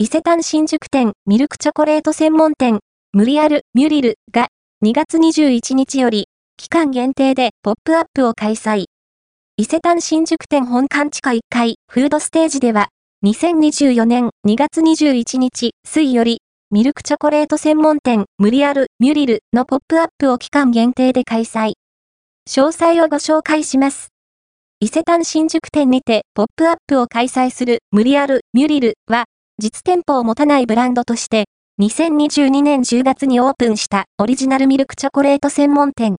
伊勢丹新宿店ミルクチョコレート専門店、ムリアル・ミュリルが2月21日より、期間限定でポップアップを開催。伊勢丹新宿店本館地下1階フードステージでは、2024年2月21日水より、ミルクチョコレート専門店ムリアル・ミュリルのポップアップを期間限定で開催。詳細をご紹介します。伊勢丹新宿店にてポップアップを開催するムリアル・ミュリルは、実店舗を持たないブランドとして、2022年10月にオープンしたオリジナルミルクチョコレート専門店。